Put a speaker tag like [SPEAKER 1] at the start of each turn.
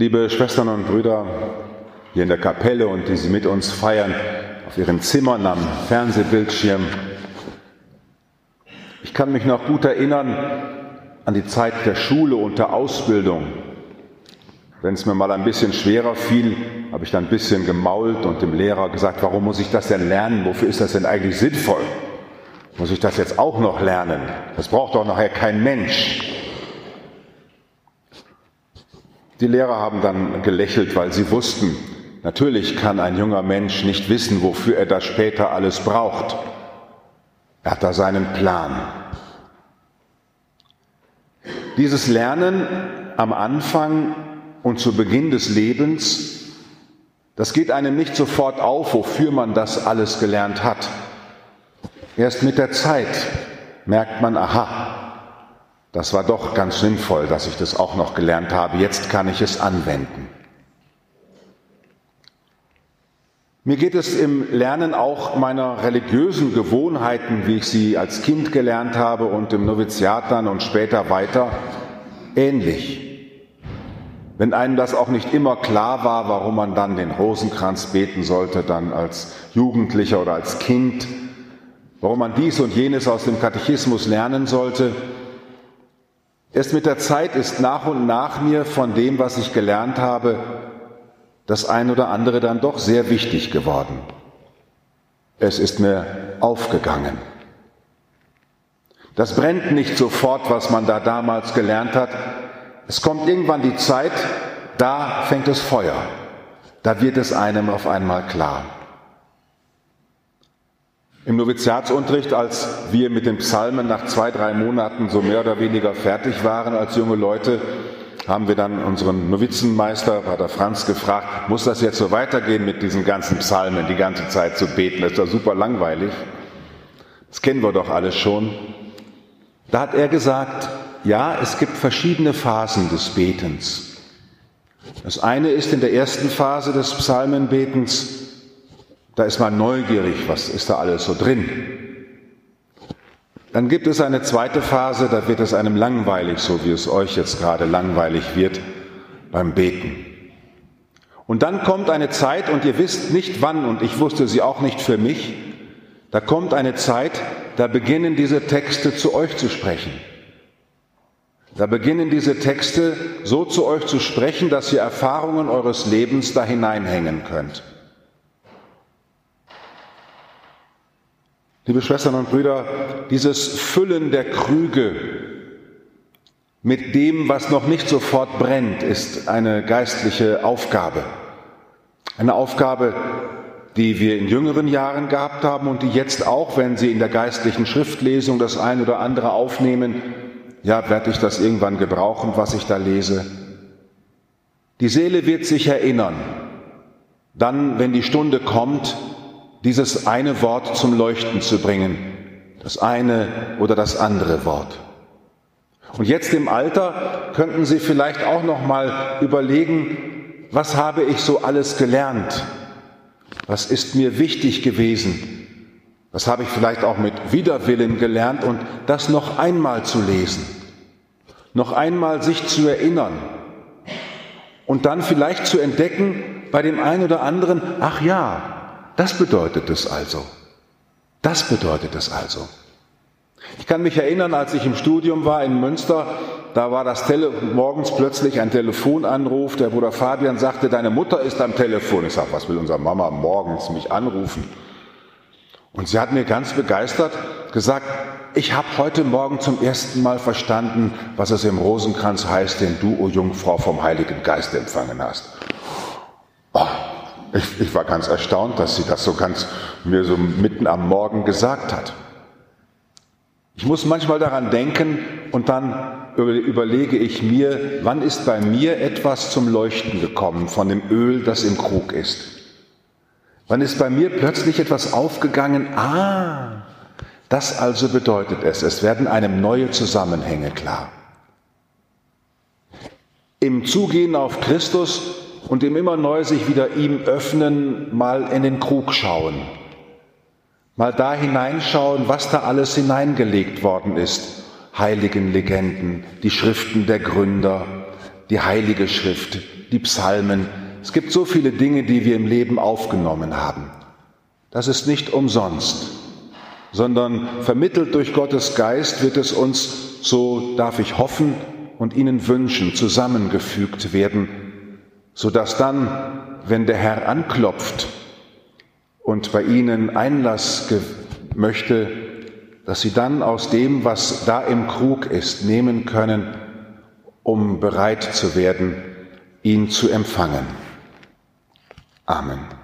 [SPEAKER 1] Liebe Schwestern und Brüder hier in der Kapelle und die Sie mit uns feiern, auf Ihren Zimmern am Fernsehbildschirm. Ich kann mich noch gut erinnern an die Zeit der Schule und der Ausbildung. Wenn es mir mal ein bisschen schwerer fiel, habe ich dann ein bisschen gemault und dem Lehrer gesagt, warum muss ich das denn lernen? Wofür ist das denn eigentlich sinnvoll? Muss ich das jetzt auch noch lernen? Das braucht doch nachher kein Mensch. Die Lehrer haben dann gelächelt, weil sie wussten, natürlich kann ein junger Mensch nicht wissen, wofür er das später alles braucht. Er hat da seinen Plan. Dieses Lernen am Anfang und zu Beginn des Lebens, das geht einem nicht sofort auf, wofür man das alles gelernt hat. Erst mit der Zeit merkt man, aha, das war doch ganz sinnvoll, dass ich das auch noch gelernt habe. Jetzt kann ich es anwenden. Mir geht es im Lernen auch meiner religiösen Gewohnheiten, wie ich sie als Kind gelernt habe und im Noviziat dann und später weiter, ähnlich. Wenn einem das auch nicht immer klar war, warum man dann den Rosenkranz beten sollte, dann als Jugendlicher oder als Kind, warum man dies und jenes aus dem Katechismus lernen sollte, Erst mit der Zeit ist nach und nach mir von dem, was ich gelernt habe, das ein oder andere dann doch sehr wichtig geworden. Es ist mir aufgegangen. Das brennt nicht sofort, was man da damals gelernt hat. Es kommt irgendwann die Zeit, da fängt es Feuer. Da wird es einem auf einmal klar. Im Noviziatsunterricht, als wir mit den Psalmen nach zwei, drei Monaten so mehr oder weniger fertig waren als junge Leute, haben wir dann unseren Novizenmeister, Pater Franz, gefragt, muss das jetzt so weitergehen mit diesen ganzen Psalmen, die ganze Zeit zu beten? Das ist doch super langweilig. Das kennen wir doch alles schon. Da hat er gesagt, ja, es gibt verschiedene Phasen des Betens. Das eine ist in der ersten Phase des Psalmenbetens, da ist man neugierig, was ist da alles so drin. Dann gibt es eine zweite Phase, da wird es einem langweilig, so wie es euch jetzt gerade langweilig wird beim Beten. Und dann kommt eine Zeit, und ihr wisst nicht wann, und ich wusste sie auch nicht für mich, da kommt eine Zeit, da beginnen diese Texte zu euch zu sprechen. Da beginnen diese Texte so zu euch zu sprechen, dass ihr Erfahrungen eures Lebens da hineinhängen könnt. Liebe Schwestern und Brüder, dieses Füllen der Krüge mit dem, was noch nicht sofort brennt, ist eine geistliche Aufgabe. Eine Aufgabe, die wir in jüngeren Jahren gehabt haben und die jetzt auch, wenn Sie in der geistlichen Schriftlesung das ein oder andere aufnehmen, ja, werde ich das irgendwann gebrauchen, was ich da lese. Die Seele wird sich erinnern, dann, wenn die Stunde kommt, dieses eine Wort zum Leuchten zu bringen, das eine oder das andere Wort. Und jetzt im Alter könnten Sie vielleicht auch noch mal überlegen, was habe ich so alles gelernt? Was ist mir wichtig gewesen? Was habe ich vielleicht auch mit Widerwillen gelernt und das noch einmal zu lesen? Noch einmal sich zu erinnern und dann vielleicht zu entdecken bei dem einen oder anderen, ach ja, das bedeutet es also. Das bedeutet es also. Ich kann mich erinnern, als ich im Studium war in Münster, da war das Tele morgens plötzlich ein Telefonanruf. Der Bruder Fabian sagte, deine Mutter ist am Telefon. Ich sage, was will unsere Mama morgens mich anrufen? Und sie hat mir ganz begeistert gesagt, ich habe heute Morgen zum ersten Mal verstanden, was es im Rosenkranz heißt, den du, o Jungfrau, vom Heiligen Geist empfangen hast. Ich, ich war ganz erstaunt, dass sie das so ganz mir so mitten am Morgen gesagt hat. Ich muss manchmal daran denken und dann überlege ich mir, wann ist bei mir etwas zum Leuchten gekommen von dem Öl, das im Krug ist? Wann ist bei mir plötzlich etwas aufgegangen? Ah, das also bedeutet es. Es werden einem neue Zusammenhänge klar. Im Zugehen auf Christus und dem immer neu sich wieder ihm öffnen, mal in den Krug schauen, mal da hineinschauen, was da alles hineingelegt worden ist. Heiligen Legenden, die Schriften der Gründer, die Heilige Schrift, die Psalmen. Es gibt so viele Dinge, die wir im Leben aufgenommen haben. Das ist nicht umsonst, sondern vermittelt durch Gottes Geist wird es uns, so darf ich hoffen und Ihnen wünschen, zusammengefügt werden, sodass dann, wenn der Herr anklopft und bei Ihnen Einlass möchte, dass Sie dann aus dem, was da im Krug ist, nehmen können, um bereit zu werden, ihn zu empfangen. Amen.